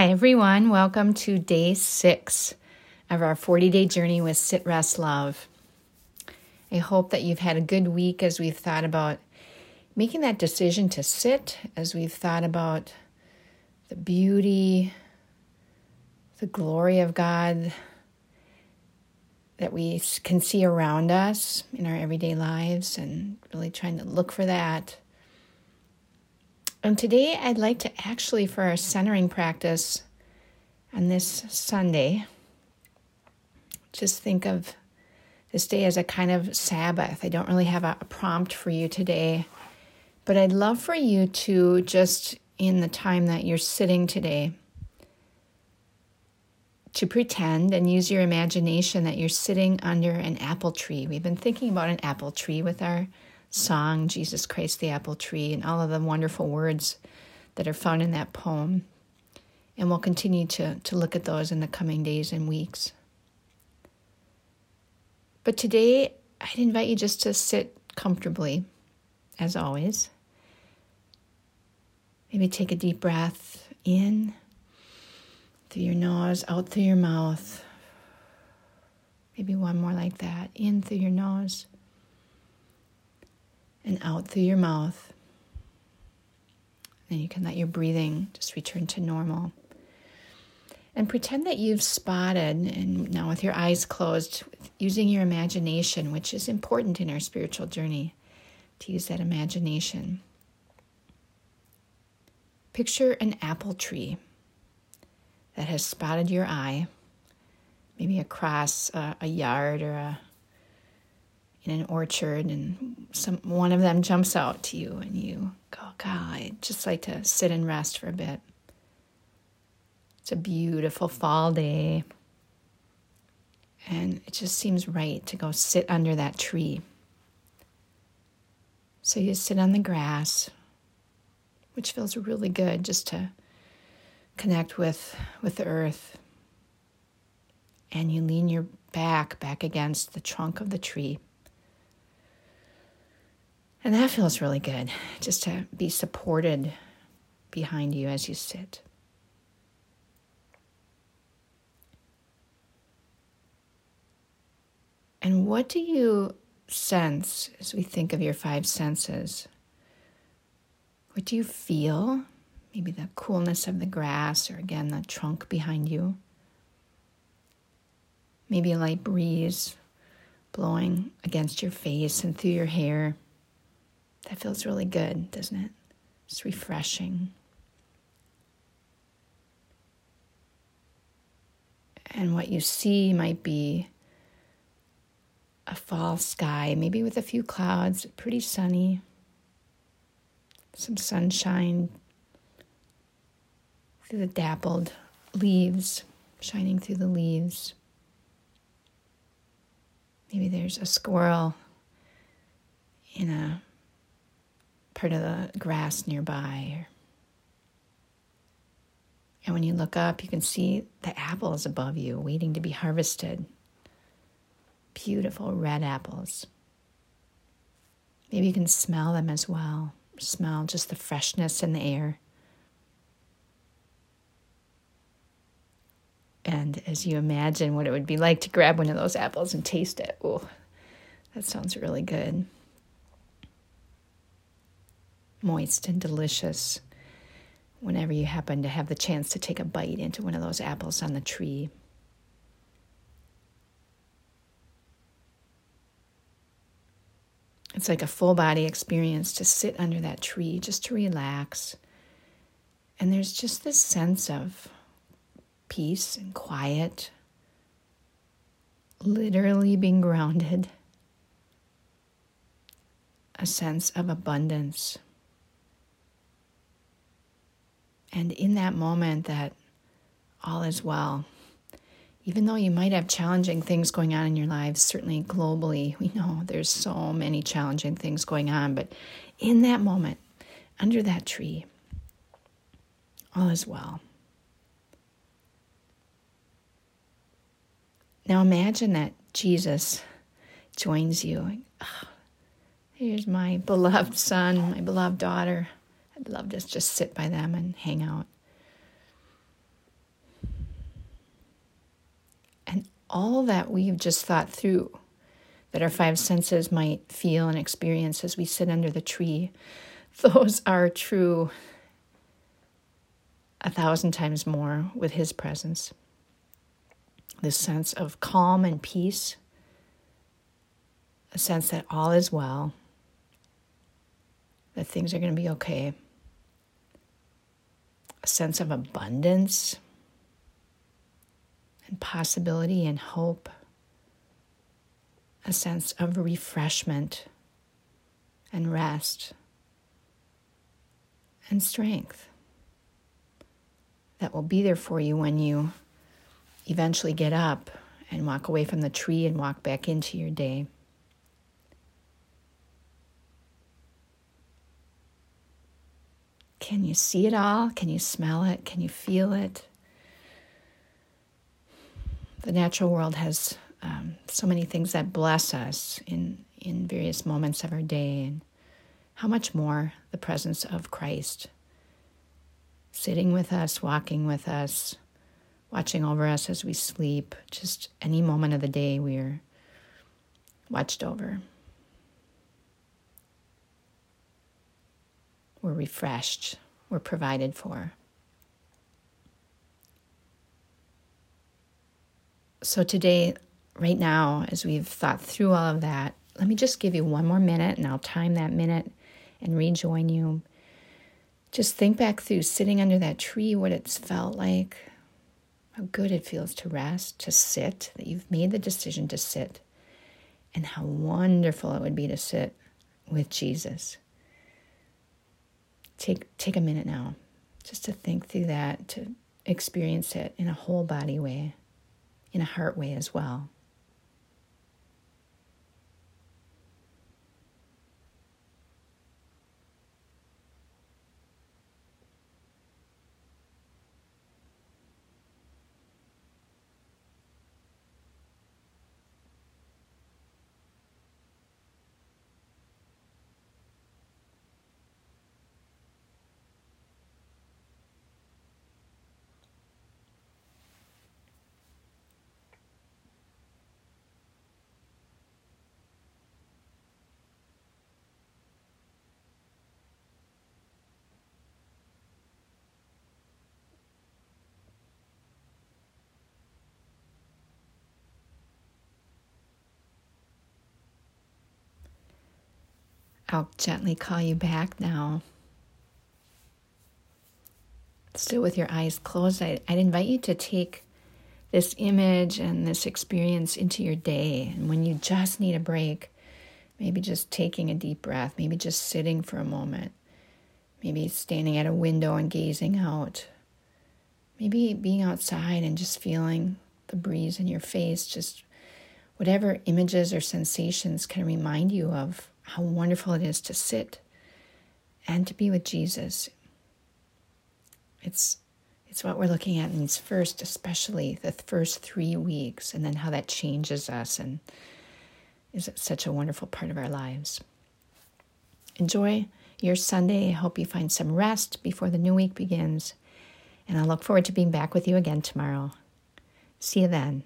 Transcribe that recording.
Hi, everyone. Welcome to day six of our 40 day journey with Sit, Rest, Love. I hope that you've had a good week as we've thought about making that decision to sit, as we've thought about the beauty, the glory of God that we can see around us in our everyday lives, and really trying to look for that. And today I'd like to actually, for our centering practice on this Sunday, just think of this day as a kind of Sabbath. I don't really have a, prompt for you today, but I'd love for you to just, in the time that you're sitting today, to pretend and use your imagination that you're sitting under an apple tree. We've been thinking about an apple tree with our song, Jesus Christ the Apple Tree, and all of the wonderful words that are found in that poem. And we'll continue to, to look at those in the coming days and weeks. But today, I'd invite you just to sit comfortably, as always. Maybe take a deep breath in through your nose, out through your mouth. Maybe one more like that. In through your nose and out through your mouth. And you can let your breathing just return to normal. And pretend that you've spotted, and now with your eyes closed, using your imagination, which is important in our spiritual journey, to use that imagination. Picture an apple tree that has spotted your eye, maybe across a, a yard or a in an orchard and some one of them jumps out to you and you go, God, I'd just like to sit and rest for a bit. It's a beautiful fall day. And it just seems right to go sit under that tree. So you sit on the grass, which feels really good just to connect with, with the earth. And you lean your back back against the trunk of the tree. And that feels really good, just to be supported behind you as you sit. And what do you sense as we think of your five senses? What do you feel? Maybe the coolness of the grass, or again, the trunk behind you. Maybe a light breeze blowing against your face and through your hair. That feels really good, doesn't it? It's refreshing. And what you see might be a fall sky, maybe with a few clouds, pretty sunny, some sunshine through the dappled leaves, shining through the leaves. Maybe there's a squirrel in a part of the grass nearby. And when you look up, you can see the apples above you waiting to be harvested. Beautiful red apples. Maybe you can smell them as well. Smell just the freshness in the air. And as you imagine what it would be like to grab one of those apples and taste it, oh, that sounds really good moist and delicious whenever you happen to have the chance to take a bite into one of those apples on the tree. It's like a full body experience to sit under that tree, just to relax. And there's just this sense of peace and quiet, literally being grounded, a sense of abundance. And in that moment, that all is well. Even though you might have challenging things going on in your lives, certainly globally, we know there's so many challenging things going on, but in that moment, under that tree, all is well. Now imagine that Jesus joins you. Oh, here's my beloved son, my beloved daughter. I'd love to just sit by them and hang out. And all that we've just thought through that our five senses might feel and experience as we sit under the tree, those are true a thousand times more with His presence. This sense of calm and peace, a sense that all is well, that things are going to be okay a sense of abundance and possibility and hope, a sense of refreshment and rest and strength that will be there for you when you eventually get up and walk away from the tree and walk back into your day. Can you see it all? Can you smell it? Can you feel it? The natural world has um, so many things that bless us in, in various moments of our day, and how much more the presence of Christ sitting with us, walking with us, watching over us as we sleep. Just any moment of the day, we're watched over. Refreshed, we're provided for. So, today, right now, as we've thought through all of that, let me just give you one more minute and I'll time that minute and rejoin you. Just think back through sitting under that tree, what it's felt like, how good it feels to rest, to sit, that you've made the decision to sit, and how wonderful it would be to sit with Jesus. Take, take a minute now just to think through that, to experience it in a whole body way, in a heart way as well. I'll gently call you back now. Still with your eyes closed, I, would invite you to take this image and this experience into your day. And when you just need a break, maybe just taking a deep breath, maybe just sitting for a moment, maybe standing at a window and gazing out, maybe being outside and just feeling the breeze in your face, just whatever images or sensations can remind you of how wonderful it is to sit and to be with Jesus. It's it's what we're looking at in these first, especially the first three weeks, and then how that changes us and is such a wonderful part of our lives. Enjoy your Sunday. I hope you find some rest before the new week begins. And I look forward to being back with you again tomorrow. See you then.